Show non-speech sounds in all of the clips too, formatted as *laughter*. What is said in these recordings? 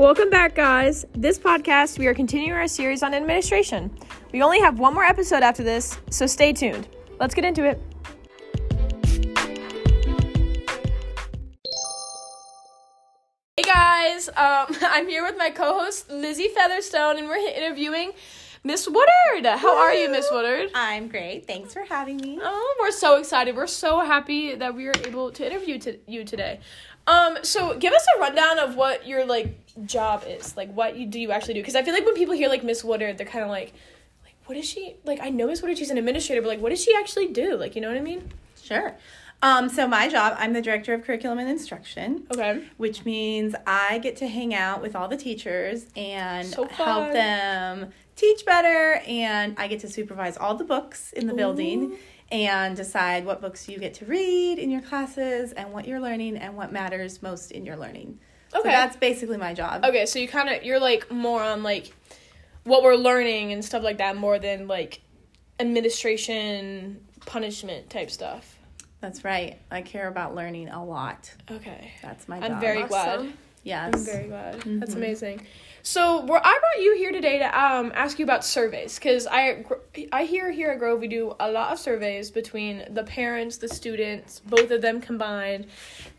Welcome back, guys. This podcast, we are continuing our series on administration. We only have one more episode after this, so stay tuned. Let's get into it. Hey guys, um, *laughs* I'm here with my co-host Lizzie Featherstone, and we're interviewing Miss Woodard. How are you, Miss Woodard? I'm great. Thanks for having me. Oh, we're so excited. We're so happy that we were able to interview to you today. Um, so give us a rundown of what your like job is. Like, what you do you actually do? Because I feel like when people hear like Miss Woodard, they're kind of like, like, what is she? Like, I know Miss Woodard, she's an administrator, but like, what does she actually do? Like, you know what I mean? Sure. Um, so my job, I'm the director of curriculum and instruction. Okay. Which means I get to hang out with all the teachers and So help them teach better and I get to supervise all the books in the building and decide what books you get to read in your classes and what you're learning and what matters most in your learning. So Okay. that's basically my job. Okay, so you kind of you're like more on like what we're learning and stuff like that more than like administration punishment type stuff. That's right. I care about learning a lot. Okay. That's my job. I'm job. very glad. Yes. I'm very glad. That's Mhm. amazing. So, where I brought you here today to um ask you about surveys because I I hear here at Grove we do a lot of surveys between the parents, the students, both of them combined,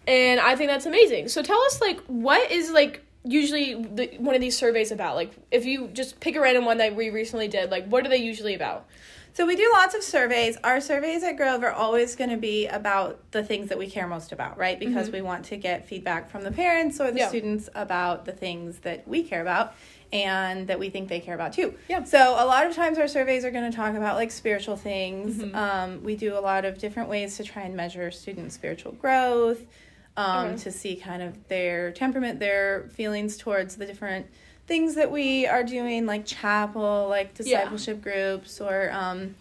and I think that's amazing. So, tell us like what is like usually the one of these surveys about? Like, if you just pick a random one that we recently did, like what are they usually about? So we do lots of surveys. Our surveys at Grove are always going to be about the things that we care most about, right? Because we want to get feedback from the parents or the Yeah. students about the things that we care about and that we think they care about too. Yeah. So a lot of times our surveys are going to talk about like spiritual things. Um, we do a lot of different ways to try and measure student spiritual growth, um, Okay. to see kind of their temperament, their feelings towards the different things that we are doing, like chapel, like Yeah. discipleship groups, or um,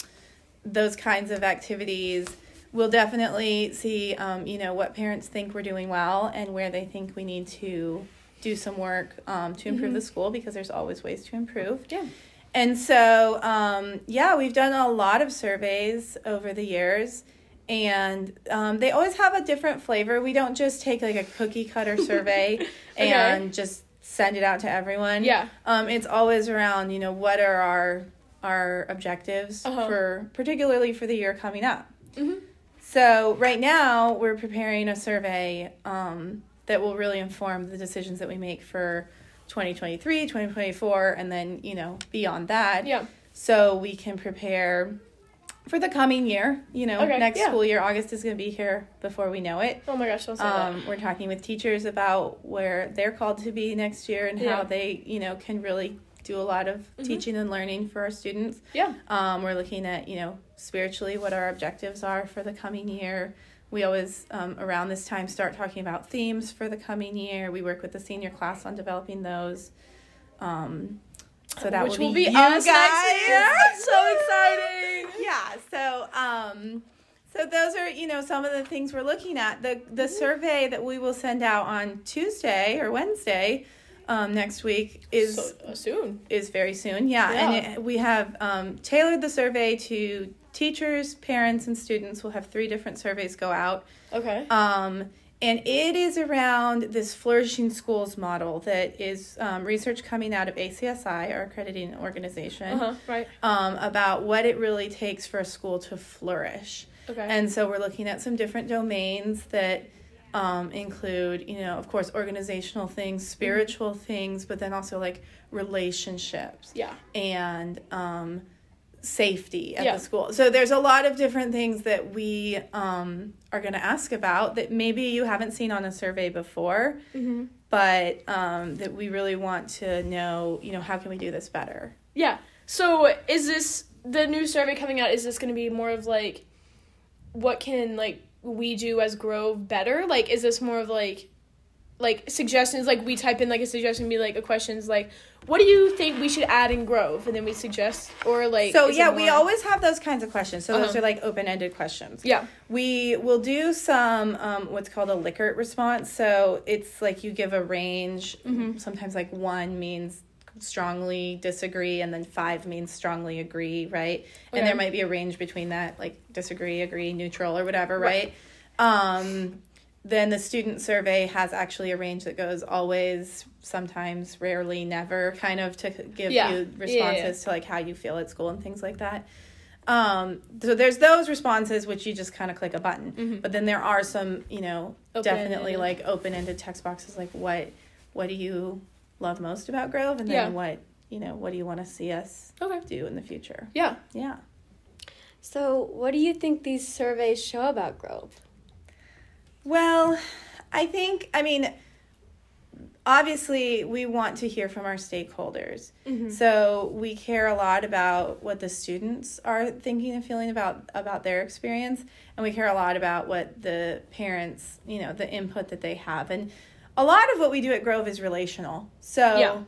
those kinds of activities. We'll definitely see, um, you know, what parents think we're doing well and where they think we need to do some work um, to improve Mhm. the school because there's always ways to improve. Yeah. And so, um, yeah, we've done a lot of surveys over the years, and um, they always have a different flavor. We don't just take like a cookie cutter *laughs* survey Okay. and just send it out to everyone. Yeah. Um, it's always around, you know, what are our our objectives Uh-huh. for particularly for the year coming up. Mhm. So right now we're preparing a survey um, that will really inform the decisions that we make for 2023, 2024, and then you know beyond that. Yeah. So we can prepare for the coming year. You know, Okay, next yeah. school year, August is going to be here before we know it. Oh my gosh, Um, we're talking with teachers about where they're called to be next year and Yeah. how they, you know, can really do a lot of Mhm. teaching and learning for our students. Yeah. Um, we're looking at, you know, spiritually what our objectives are for the coming year. We always, um, around this time, start talking about themes for the coming year. We work with the senior class on developing those. Um, so that Which will will be, be you us next guys. year. *laughs* So exciting. Yeah. So, um, so those are you know some of the things we're looking at. The the survey that we will send out on Tuesday or Wednesday um, next week is so, uh, soon. is very soon. Yeah, Yeah. and it, we have um, tailored the survey to teachers, parents, and students. We'll have three different surveys go out. Okay. Um, and it is around this flourishing schools model that is um, research coming out of ACSI, our accrediting organization, Uh huh. Right. um, about what it really takes for a school to flourish. Okay. And so we're looking at some different domains that um, include, you know, of course, organizational things, spiritual things, but then also like relationships yeah. and um, safety at Yeah. the school. So there's a lot of different things that we um, are going to ask about that maybe you haven't seen on a survey before, Mm-hmm. but um, that we really want to know, you know, how can we do this better? Yeah. So is this the new survey coming out? Is this going to be more of like, what can like we do as Grove better? Like, is this more of like, like suggestions? Like we type in like a suggestion, be like a questions like, what do you think we should add in Grove, and then we suggest or like. So yeah, we always have those kinds of questions. So those Uh-huh. are like open-ended questions. Yeah. We will do some um, what's called a Likert response. So it's like you give a range. Mhm. Sometimes like one means strongly disagree, and then five means strongly agree, right? And there might be a range between that, like disagree, agree, neutral, or whatever, Right. right? Um, then the student survey has actually a range that goes always, sometimes, rarely, never, kind of to give Yeah. you Yeah, yeah, responses to like how you feel at school and things like that. Um, so there's those responses which you just kind of click a button, Mhm. but then there are some, you know, definitely Open-ended. like open-ended text boxes like what what do you love most about Grove, and then Yeah. what you know what do you want to see us Okay. do in the future? Yeah. Yeah. So, what do you think these surveys show about Grove? Well, I think, I mean, obviously, we want to hear from our stakeholders. Mhm. So we care a lot about what the students are thinking and feeling about about their experience, and we care a lot about what the parents, you know, the input that they have. And a lot of what we do at Grove is relational. So Yeah.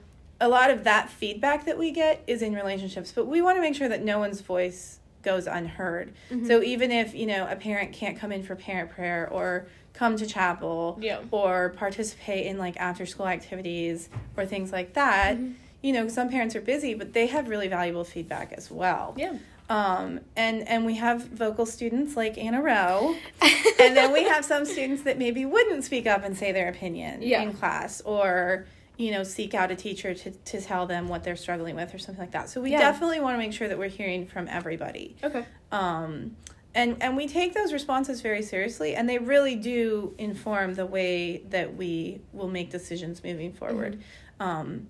a lot of that feedback that we get is in relationships, but we want to make sure that no one's voice goes unheard. Mm-hmm. So even if, you know, a parent can't come in for parent prayer or come to chapel Yeah. or participate in like after school activities or things like that, Mm-hmm. you know, some parents are busy, but they have really valuable feedback as well. Yeah. Um, and and we have vocal students like Anna Rowe, *laughs* and then we have some students that maybe wouldn't speak up and say their opinion Yeah. in class, or you know, seek out a teacher to to tell them what they're struggling with or something like that. So we Yeah. definitely want to make sure that we're hearing from everybody. Okay. Um, and and we take those responses very seriously, and they really do inform the way that we will make decisions moving forward. Um,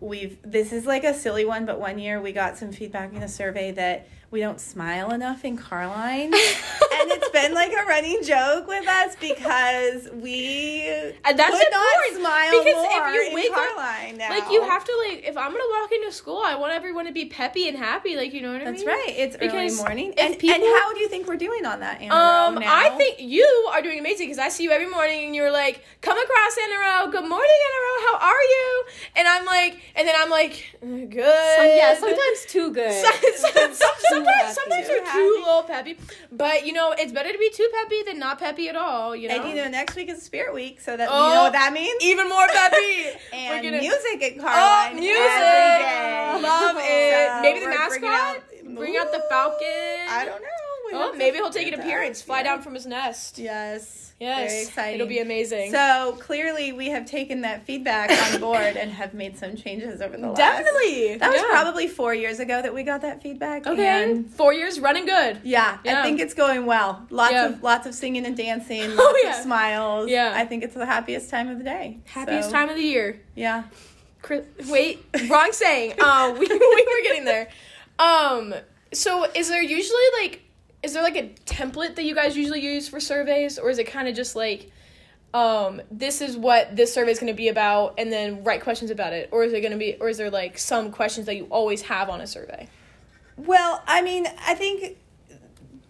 we've this is like a silly one, but one year we got some feedback in a survey that we don't smile enough in Carline, *laughs* and it's been like a running joke with us because we And that's could not important, smile because more if you in wake up- Carline now. Like you have to like if I'm gonna walk into school, I want everyone to be peppy and happy. Like you know what I That's mean? That's right. It's early morning. And, people- and how do you think we're doing on that, Anna Um, now? I think you are doing amazing because I see you every morning and you're like, "Come across Anna Rowe. Good morning, Anna Rowe. How are you?" And I'm like, and then I'm like, "Uh, "Good." Some, yeah, sometimes too good. *laughs* Some- some- some- *laughs* sometimes, sometimes you're too little peppy, but you know it's better to be too peppy than not peppy at all. You know, And you know, next week is Spirit Week, so that you Oh, know what that means. even more peppy. *laughs* And We're gonna- music at Oh, music! Love *laughs* it. So maybe the mascot. out- Bring out the falcon. I don't know. Oh, maybe he'll take an appearance, fly Yeah. down from his nest. Yes. Yes, Very exciting. It'll be amazing. So clearly, we have taken that feedback on *laughs* board and have made some changes over the last. Definitely. That was yeah. probably four years ago that we got that feedback. okay. and Four years running good. Yeah, Yeah. I think it's going well. Lots of lots of singing and dancing, *laughs* lots Oh, yeah. of smiles. Yeah. I think it's the happiest time of the day. Happiest So, time of the year. Yeah. Chris, wait, wrong saying. Uh, we, *laughs* we were getting there. Um, so is there usually like, is there like a template that you guys usually use for surveys, or is it kind of just like, um, this is what this survey is going to be about, and then write questions about it, or is it going to be, or is there like some questions that you always have on a survey? Well, I mean, I think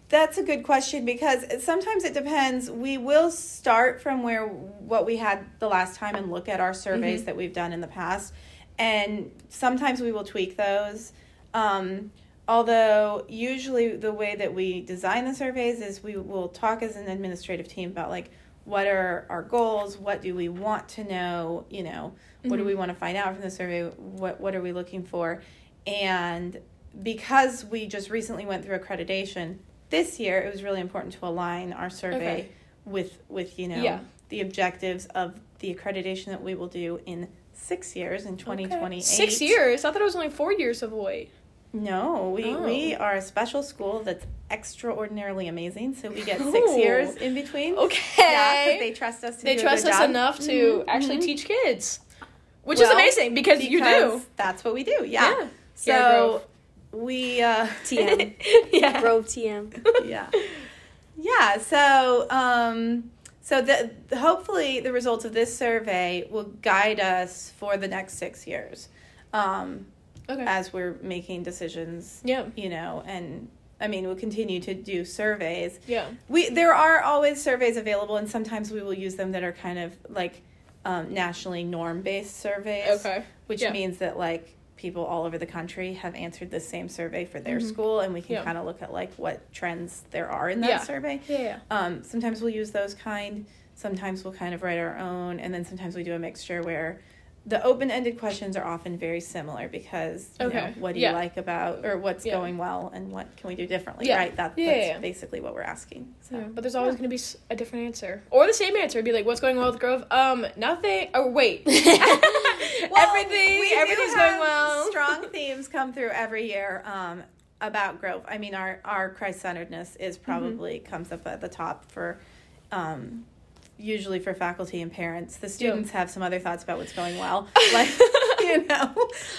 that's a good question because sometimes it depends. We will start from where what we had the last time and look at our surveys Mhm. that we've done in the past, and sometimes we will tweak those. Um, although usually the way that we design the surveys is we will talk as an administrative team about like what are our goals, what do we want to know, you know, what do Mhm. we want to find out from the survey, what what are we looking for, and because we just recently went through accreditation this year, it was really important to align our survey Okay. with with you know Yeah. the objectives of the accreditation that we will do in six years in twenty twenty eight. Six years. I thought it was only four years of wait. No, we Oh. we are a special school that's extraordinarily amazing. So we get six years in between. Okay. Yeah, they trust us to they trust us job. enough to Mhm, actually mhm. teach kids, which is amazing because, you do. That's what we do. Yeah. Yeah. So we uh TM. *laughs* yeah. *laughs* Grove TM. yeah. Yeah, so um so the hopefully the results of this survey will guide us for the next 6 years. Um Okay. as we're making decisions, yeah. you know, and I mean, we'll continue to do surveys. Yeah. We there are always surveys available, and sometimes we will use them that are kind of like um, nationally norm based surveys. Okay. Which Yeah. means that like people all over the country have answered the same survey for their Mhm. school, and we can Yeah. kind of look at like what trends there are in that Yeah. survey. Yeah. Um, sometimes we'll use those kind. Sometimes we'll kind of write our own, and then sometimes we do a mixture where the open-ended questions are often very similar because you know, Okay. what do you like about or what's Yeah. going well and what can we do differently Yeah. right that, Yeah, that's yeah, yeah. basically what we're asking so Yeah, but there's always going to be a different answer or the same answer. It'd be like, "What's going well with Grove?" Um, nothing. Oh wait, *laughs* *laughs* everything. we Everything's going well. *laughs* strong themes come through every year um, about growth. I mean, our our Christ centeredness is Mm-hmm. probably comes up at the top for. Um, usually for faculty and parents the students have some other thoughts about what's going well *laughs* like *laughs* you know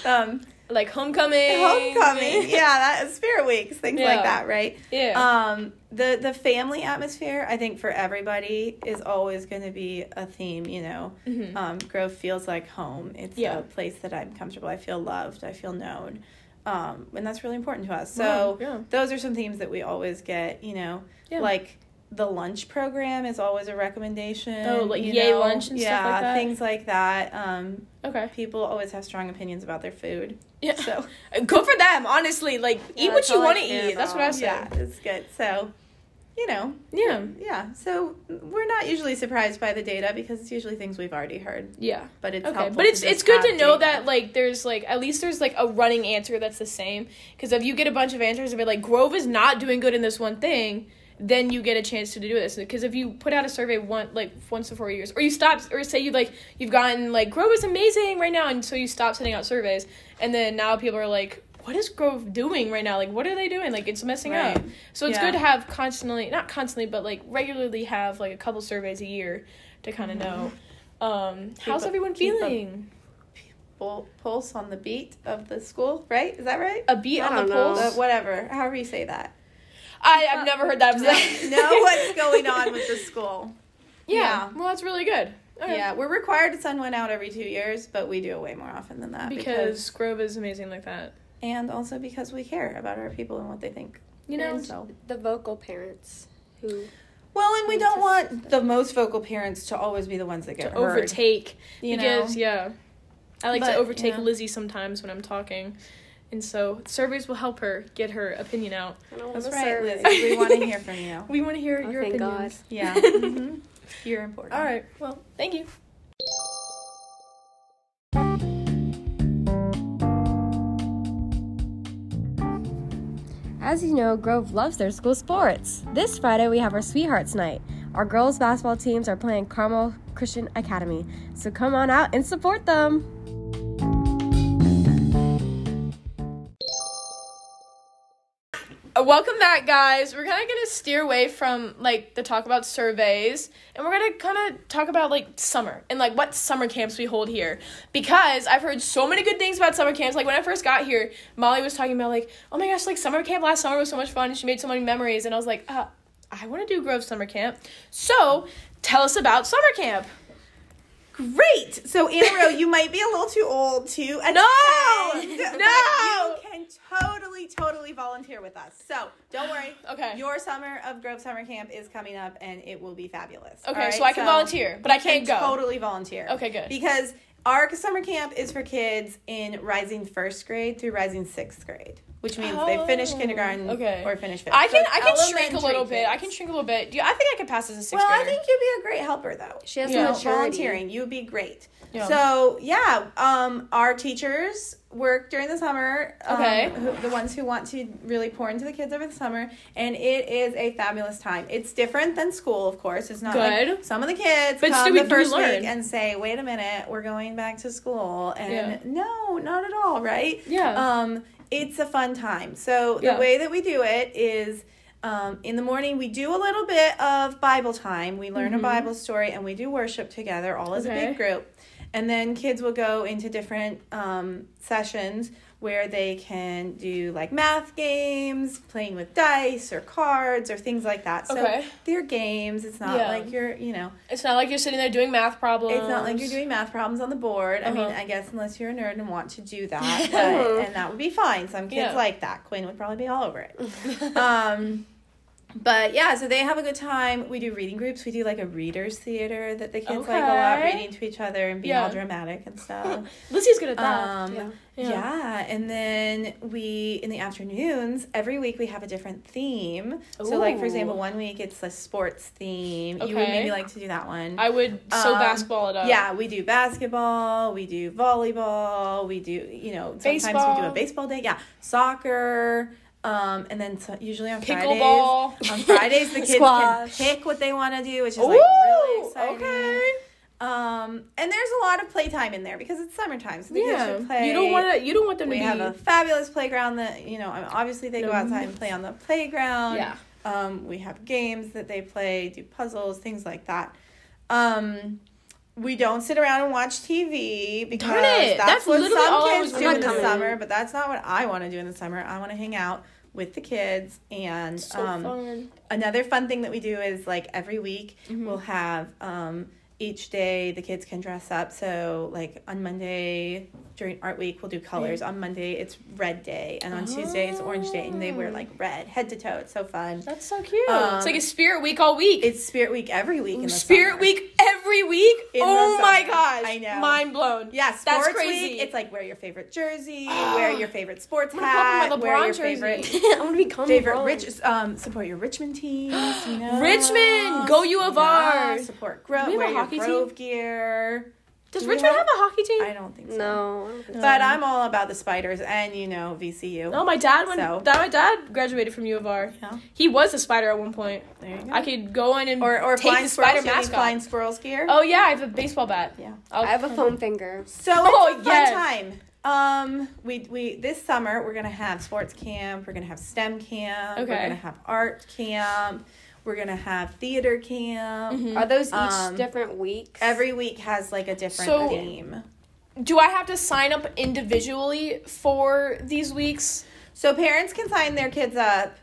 um, like homecoming. homecoming *laughs* yeah that spirit weeks things Yeah. like that right Yeah. um the the family atmosphere i think for everybody is always going to be a theme you know Mhm. um grove feels like home it's Yeah. a place that i'm comfortable i feel loved i feel known um and that's really important to us so Wow, yeah. those are some themes that we always get you know Yeah. like the lunch program is always a recommendation Oh, like yay know? lunch and stuff like that? things like that um Okay. people always have strong opinions about their food Yeah. so *laughs* Good for them, honestly. Like, Yeah, eat what you want to eat. That's what I say. yeah it's good so you know Yeah. yeah so we're not usually surprised by the data because it's usually things we've already heard Yeah. but it's Okay, helpful but it's it's good to know data. that like there's like at least there's like a running answer that's the same. Because if you get a bunch of answers and be like Grove is not doing good in this one thing, then you get a chance to do this. Because if you put out a survey one like once to four years, or you stop, or say you like you've gotten like Grove is amazing right now, and so you stop sending out surveys, and then now people are like. What is Grove doing right now? Like, what are they doing? Like, it's messing Right. up. So it's Yeah. good to have constantly, not constantly, but like regularly have like a couple surveys a year to kind of know. Um, how's everyone Mm-hmm. feeling? Pulse on the beat of the school right is that right A beat I on the know. pulse. Uh, whatever however you say that I I've uh, never heard that. know, *laughs* know what's going on with the school Yeah. Yeah. Well, that's really good. Okay. yeah we're required to send one out every two years but we do it way more often than that Because Grove is amazing like that. and also because we care about our people and what they think You know. And so the vocal parents who well and we don't want the most vocal parents to always be the ones that get to heard, overtake you because know yeah, I like But, to overtake you know. Lizzie sometimes when I'm talking, and so surveys will help her get her opinion out. I that's right survey. Lizzie. we want to hear *laughs* from you We want to hear Oh, your thank opinions. God. yeah *laughs* mhm. you're important All right. Well, thank you. As you know, Grove loves their school sports. This Friday, we have our Sweethearts Night. Our girls' basketball teams are playing Carmel Christian Academy, so come on out and support them. Welcome back, guys. We're kind of gonna steer away from like the talk about surveys, and we're gonna kind of talk about like summer and like what summer camps we hold here. Because I've heard so many good things about summer camps. Like when I first got here, Molly was talking about like, oh my gosh, like summer camp last summer was so much fun, and she made so many memories. And I was like, uh, I want to do Grove summer camp. So tell us about summer camp. Great. So Anna you might be a little too old to attend. No! No! You can totally, totally volunteer with us. So don't worry. *gasps* Okay. Your summer of Grove Summer Camp is coming up, and it will be fabulous. Okay, right? so I can volunteer, but I can't can go. Totally volunteer. Okay, good. Because our summer camp is for kids in rising first grade through rising sixth grade, which means they finish Oh, kindergarten okay. or finish fifth. I can it's I can shrink a elementary little bit. I can shrink a little bit. Do you, I think I could pass as a sixth Well, I think you'd be a great helper, though. She has Yeah. the know, volunteering. You would be great. Yeah. So yeah, um, our teachers work during the summer. Um, Okay. who, the ones who want to really pour into the kids over the summer, and it is a fabulous time. It's different than school, of course. It's not Good. like some of the kids But come we- the first week and say, "Wait a minute, we're going back to school," and Yeah. no, not at all, right? Yeah. Um, it's a fun time. So the Yeah. way that we do it is. Um, in the morning, we do a little bit of Bible time. We learn a Mhm. Bible story and we do worship together, all as a big group. And then kids will go into different um, sessions where they can do like math games, playing with dice or cards or things like that. So Okay. they're games. It's not Yeah. like you're, you know, It's not like you're sitting there doing math problems. it's not like you're doing math problems on the board. I mean, Uh-huh. I guess unless you're a nerd and want to do *laughs* that, but, and that would be fine. Some kids Yeah. like that. Quinn would probably be all over it. *laughs* um, but yeah, so they have a good time. We do reading groups. We do like a readers theater that the kids like a lot, reading to each other and being Yeah. all dramatic and stuff. *laughs* Lucy's good at that. Um, Yeah. yeah. Yeah. and then we in the afternoons every week we have a different theme. So like for example, one week it's a sports theme. You would maybe like to do that one. I would so Um, basketball it up. yeah, we do basketball, we do volleyball, we do you know sometimes we do a baseball day. Yeah, soccer. Um, and then so, usually on Fridays, on Fridays the *laughs* kids can pick what they want to do, which is Ooh, like really exciting. okay. Um, and there's a lot of playtime in there because it's summertime, so the kids should play. You don't want to. You don't want them We to be. have a fabulous playground that you know. Obviously, they go outside and play on the playground. Yeah. Um, we have games that they play, do puzzles, things like that. Um, we don't sit around and watch TV because that's, That's what some kids do in the summer. But that's not what I want to do in the summer. I want to hang out with the kids and so um, fun. another fun thing that we do is like every week Mm-hmm. we'll have um each day the kids can dress up so like on monday during art week we'll do colors on monday it's red day and on tuesday it's orange day and they wear like red head to toe it's so fun That's so cute. Um, it's like a spirit week all week. it's spirit week every week in the spirit summer. week every week. In oh my gosh! I know. Mind blown. yeah, sports That's crazy. week. It's like wear your favorite jersey, *gasps* wear your favorite sports I'm gonna pop hat, wear your jersey. favorite *laughs* I'm gonna become favorite LeBron. rich um support your Richmond teams. You *gasps* know, Richmond, go U of R. Yeah, support Grove. Wear a your hockey Grove gear. Does Do Richmond have- have a hockey team? I don't think so. No. I don't think so. But I'm all about the spiders and you know VCU. No, my dad went. So- that my dad graduated from U of R. Yeah. He was a spider at one point. There you go. I could go in and or or take flying the spider you mask flying squirrels gear. Oh yeah, I have a baseball bat. Yeah. I'll- I have a foam finger. So *laughs* it's Oh, a fun yes. time. Um, we we this summer we're gonna have sports camp. We're gonna have STEM camp. Okay. We're gonna have art camp. We're gonna have theater camp. Mhm. Are those each Um, different weeks? Every week has like a different So- theme. Do I have to sign up individually for these weeks? So parents can sign their kids up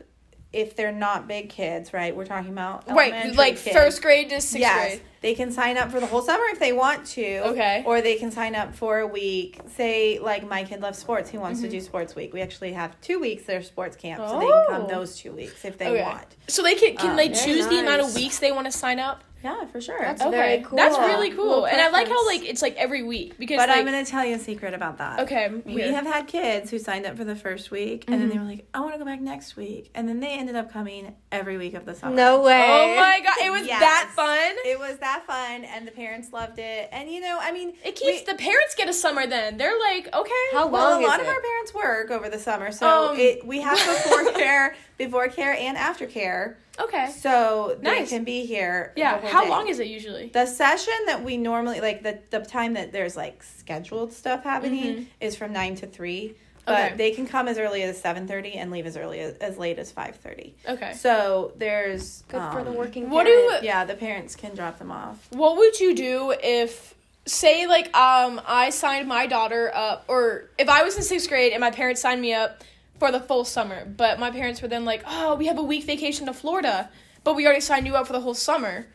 if they're not big kids, right? We're talking about Right, like kids. first grade to sixth yes, grade. they can sign up for the whole summer if they want to. Okay. Or they can sign up for a week. Say, like my kid loves sports, he wants Mm-hmm. to do sports week. We actually have two weeks their sports camp, so they can come Oh. those two weeks if they Okay. want. So they can can Um, they very choose the amount of weeks they want to sign up? Yeah, for sure. That's very cool. That's really Yeah. cool. And I like how like it's like every week because but like, I'm going to tell you a secret about that. okay, We here. have had kids who signed up for the first week, and then Mm-hmm. they were like, "I want to go back next week," and then they ended up coming every week of the summer. No way. Oh my god, it was Yes. that fun. It was that fun, and the parents loved it. And you know, I mean, It keeps we- the parents get a summer then. They're like, okay. How well, long a lot is of our parents work over the summer, so Um, it we have before *laughs* care, before care, and after care, Okay. so they Nice. can be here. Yeah. How day. long is it usually? The session that we normally like the the time that there's like scheduled stuff happening Mhm. is from nine to three. But Okay. they can come as early as seven thirty and leave as early as, as late as five thirty. Okay. So there's Good for the um, working What parent. do Yeah, the parents can drop them off. what would you do if say like um I signed my daughter up or if I was in sixth grade and my parents signed me up for the full summer, but my parents were then like, Oh, we have a week vacation to Florida, but we already signed you up for the whole summer.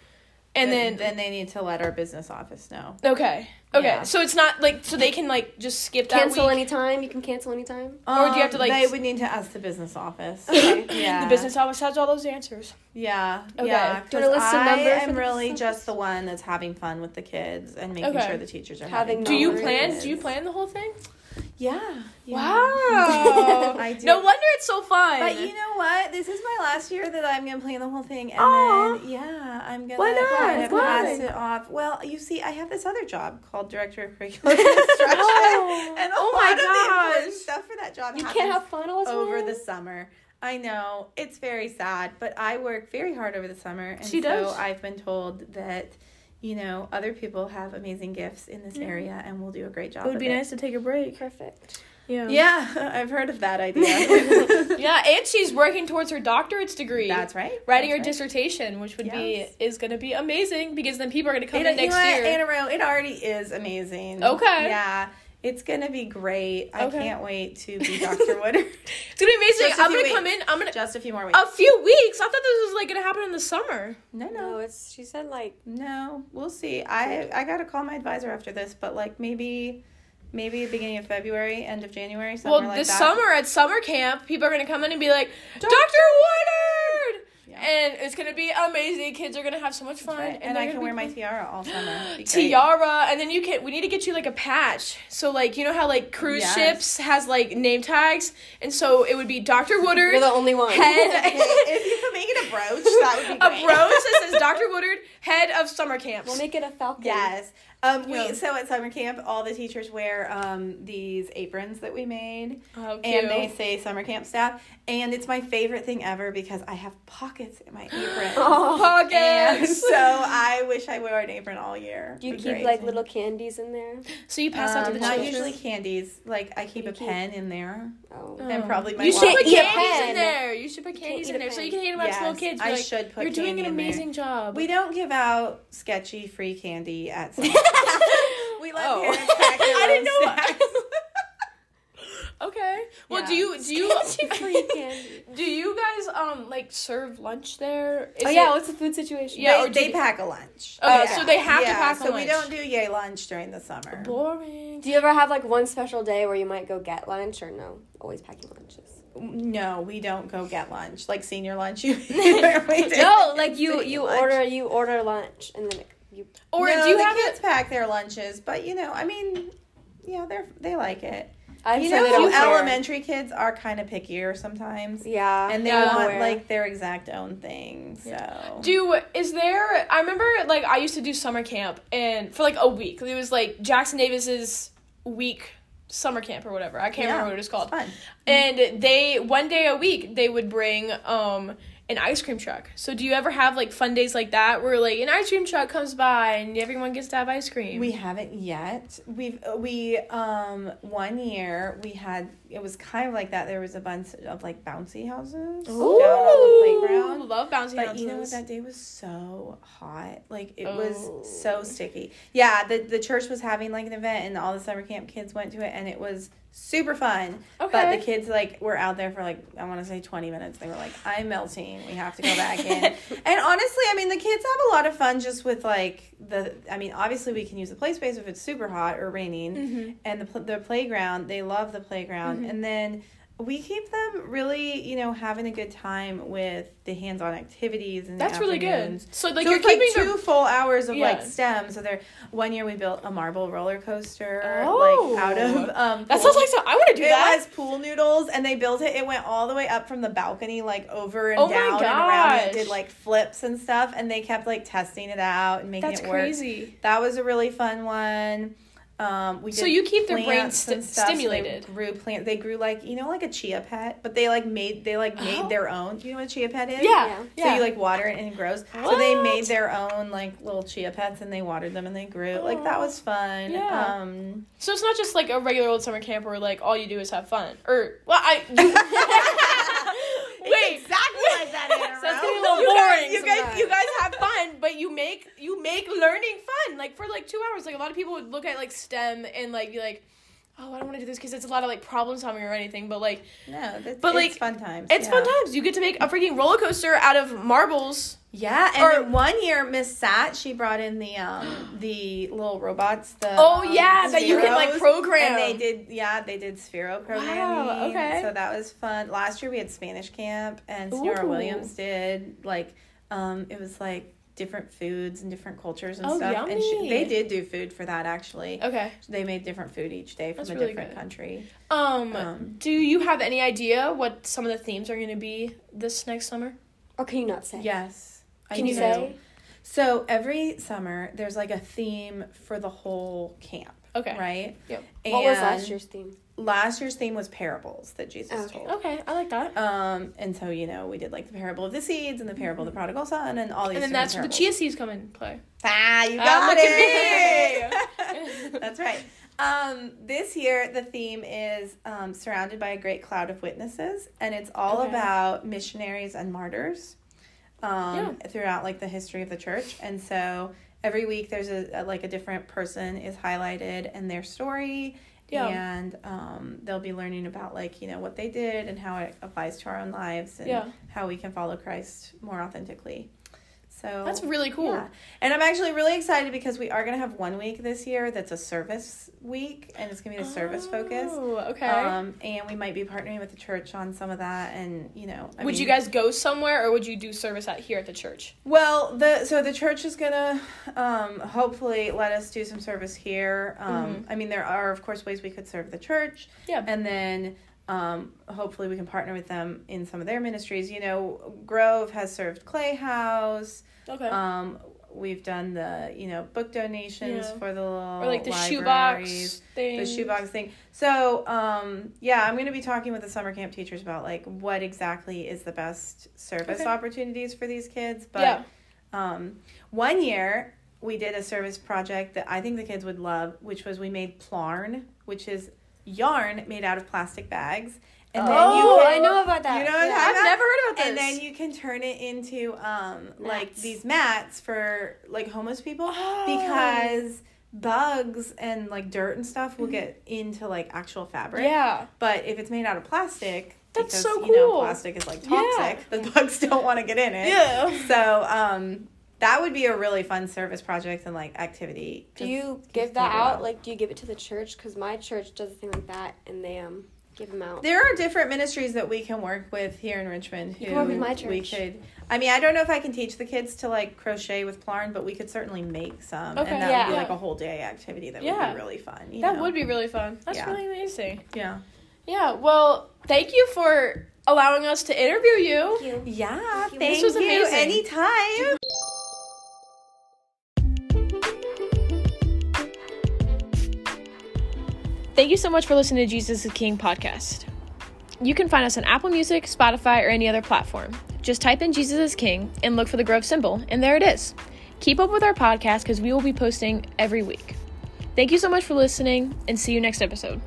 And then, then they need to let our business office know. Okay. Okay. Yeah. So it's not like so they can like just skip that Cancel week. anytime. You can cancel anytime. Or do you have to, like, Um, They would need to ask the business office. *laughs* Okay. yeah. The business office has all those answers. Yeah. Okay. Yeah. Do you wanna 'cause list a I number for am really business just the one that's having fun with the kids and making Okay. sure the teachers are Having having. Do fun you plan? Do you plan the whole thing? Yeah. yeah. Wow. *laughs* I do. No wonder it's so fun. But you know what? This is my last year that I'm gonna plan the whole thing, and Aw. then yeah, I'm gonna Why not? kind of Why? pass it off. Well, you see, I have this other job called director of curriculum *laughs* instruction, Oh. and a Oh my lot of the important gosh. stuff for that job You can't have fun all over the summer. I know it's very sad, but I work very hard over the summer, and She so. I've been told that. You know, other people have amazing gifts in this area, and we'll do a great job. it would be nice to take a break. Perfect. Yeah. Yeah, *laughs* I've heard of that idea. *laughs* Yeah, *laughs* and she's working towards her doctorate's degree. That's right. Writing her right. dissertation, which would Yes. be is going to be amazing because then people are going to come It- in next you know what, year. Anna Rowe, it already is amazing. Okay. Yeah. It's gonna be great. I can't wait to be Dr. Woodard. It's gonna be amazing. Just a I'm gonna come in. I'm gonna Just a few more weeks. a few weeks. I thought this was like gonna happen in the summer. no, No, no, it's she said like no. We'll see. I I gotta call my advisor after this, but like maybe, maybe beginning of February, end of January, somewhere well, like this summer at summer camp, people are gonna come in and be like, Doctor Woodard. Yeah. and it's gonna be amazing. Kids are gonna have so much fun, Right. And, they're I can wear my tiara all summer. It'd be great. tiara and then you can we need to get you like a patch so like you know how like cruise Yes. ships has like name tags and so it would be dr woodard You're the only one. head *laughs* if you could make it a brooch, that would be great. a great. brooch that says *laughs* dr woodard head of summer camps We'll make it a falcon. Yes. Um, we so at summer camp, all the teachers wear um, these aprons that we made, oh, cute. and they say summer camp staff. And it's my favorite thing ever because I have pockets in my *gasps* apron. Oh. And pockets so I wish I wore an apron all year. Do you keep be like little candies in there? so you pass out to Um, the not children usually candies. Like I keep You a keep- pen in there, Oh. and probably my you should wallet. put eat candies in there you should put candies in there so you can hand them out to little Yes, kids I like, should put you're doing an amazing job We don't give out sketchy free candy at *laughs* summer. We let Oh. parents pack their *laughs* I didn't know. snacks. *laughs* okay well do you do you *laughs* do you guys um like serve lunch there Is oh yeah, it- what's the food situation? Yeah, they, or do they pack a lunch. Okay, Yeah. so they have to Yeah, pack a So lunch. we don't do yay lunch during the summer. boring Do you ever have like one special day where you might go get lunch or no? Always packing lunches. No, we don't go get lunch like senior lunch. You we. No, like you you lunch. order you order lunch and then it, you or no, do you the have kids it pack their lunches? But you know, I mean, yeah, they're they like it. I you say know, they don't how care. elementary kids are kind of pickier sometimes, Yeah, and they Yeah. want Aware. like their exact own thing. So do is there i remember like i used to do summer camp and for like a week it was like jackson davis's week summer camp or whatever i can't Yeah, remember what it was called fun. and they one day a week they would bring um an ice cream truck so do you ever have like fun days like that where like an ice cream truck comes by and everyone gets to have ice cream We haven't yet. We've we um one year we had it was kind of like that. There was a bunch of like bouncy houses Ooh, down on the playground. love bouncy But houses you know what? That day was so hot. Like it Oh. was so sticky. Yeah, the the church was having like an event, and all the summer camp kids went to it, and it was super fun. Okay. But the kids like were out there for like I want to say twenty minutes. They were like, "I'm melting. We have to go back in." *laughs* and honestly, I mean, the kids have a lot of fun just with like the. I mean, obviously we can use the play space if it's super hot or raining, Mm-hmm. and the the playground. They love the playground, and then. We keep them really, you know, having a good time with the hands-on activities and that's really good so like so you're it's like keeping two the full hours of like STEM. So there, one year we built a marble roller coaster, Oh. like out of um. that pool- sounds like so i want to do it that was pool noodles, and they built it. It went all the way up from the balcony, like over and Oh down and around. It did like flips and stuff, and they kept like testing it out and making that's it work. crazy That was a really fun one. Um, we So you keep their brains plants sti- and stuff, so they stimulated. grew plant. They grew like you know like a chia pet, but they like made they like made Oh. their own. Do you know what a chia pet is? yeah Yeah. So you like water it and it grows. So they made their own like little chia pets and they watered them and they grew. Like that was fun. Yeah. Um So it's not just like a regular old summer camp where like all you do is have fun. Or well, I *laughs* *laughs* wait. exactly like that. Anna So it's Rose. getting you guys, you guys, you guys have fun, but you make you make learning fun. Like for like two hours, like a lot of people would look at like STEM and like be like, oh, I don't want to do this because it's a lot of like problem solving or anything. But like, No, that's, But, like, it's fun times. it's yeah. fun times. You get to make a freaking roller coaster out of marbles. Yeah, and Or- one year Miss Sat she brought in the um *gasps* the little robots. The Oh, um, yeah, that you can, like, program. And they did yeah they did Sphero programming. Wow, okay. So that was fun. Last year we had Spanish camp and Senora Williams did like um it was like different foods and different cultures and Oh, stuff. And she, yummy. they did do food for that actually. Okay. They made different food each day from That's a really different good. country. Um, Um, do you have any idea what some of the themes are going to be this next summer? Or can you not say? Yes. I Can you do. say? So every summer there's like a theme for the whole camp. Okay. Right? Yep. What was last year's theme? Last year's theme was parables that Jesus Okay. told. Okay, I like that. Um, and so you know we did like the parable of the seeds and the parable of the prodigal son and all these. And then that's where the parables. chia seeds come in play. Ah, you Ah, got look it. that's right. Um, this year the theme is um, surrounded by a great cloud of witnesses, and it's all Okay. about missionaries and martyrs um, throughout like the history of the church. And so every week there's a, a like a different person is highlighted and their story. Yeah. And um, they'll be learning about like you know what they did and how it applies to our own lives and Yeah. how we can follow Christ more authentically. So That's really cool. Yeah. And I'm actually really excited because we are going to have one week this year that's a service week and it's going to be a service focus. Oh, okay. Um, and we might be partnering with the church on some of that. And, you know, I would mean- you guys go somewhere or would you do service at here at the church? Well, the so the church is gonna um, hopefully let us do some service here. Um, I mean, there are of course ways we could serve the church, Yeah. and then um, hopefully we can partner with them in some of their ministries. You know, Grove has served Clay House. Okay. Um, we've done the you know book donations Yeah. for the little or like the shoebox thing. the shoebox thing. So, um, yeah, I'm going to be talking with the summer camp teachers about like what exactly is the best service Okay. opportunities for these kids. But Yeah. um, one year we did a service project that I think the kids would love, which was we made plarn, which is yarn made out of plastic bags, and then oh, you can, I know about that. You know Yeah. I've about? never heard about this. And then you can turn it into um like these mats for like homeless people Oh. because bugs and like dirt and stuff will get into like actual fabric. yeah. But if it's made out of plastic, That's because, so you know cool. plastic is like Yeah. toxic, the bugs don't want to get in it. Yeah. So um that would be a really fun service project and like activity. Do you give that out? well. Like, do you give it to the church? Because my church does a thing like that, and they um give them out. There are different ministries that we can work with here in Richmond. Who can work with my church. We could. I mean, I don't know if I can teach the kids to like crochet with plarn, but we could certainly make some, Okay. and that Yeah. would be like a whole day activity that would be really fun. you That know? would be really fun. That's Yeah. really amazing. Yeah. Yeah. Well, thank you for allowing us to interview you. Thank you. Yeah. Thank you. Thank This was you. amazing. Anytime. Thank you so much for listening to Jesus is King podcast. You can find us on Apple Music, Spotify, or any other platform. Just type in Jesus is King and look for the Grove symbol, and there it is. Keep up with our podcast because we will be posting every week. Thank you so much for listening, and see you next episode.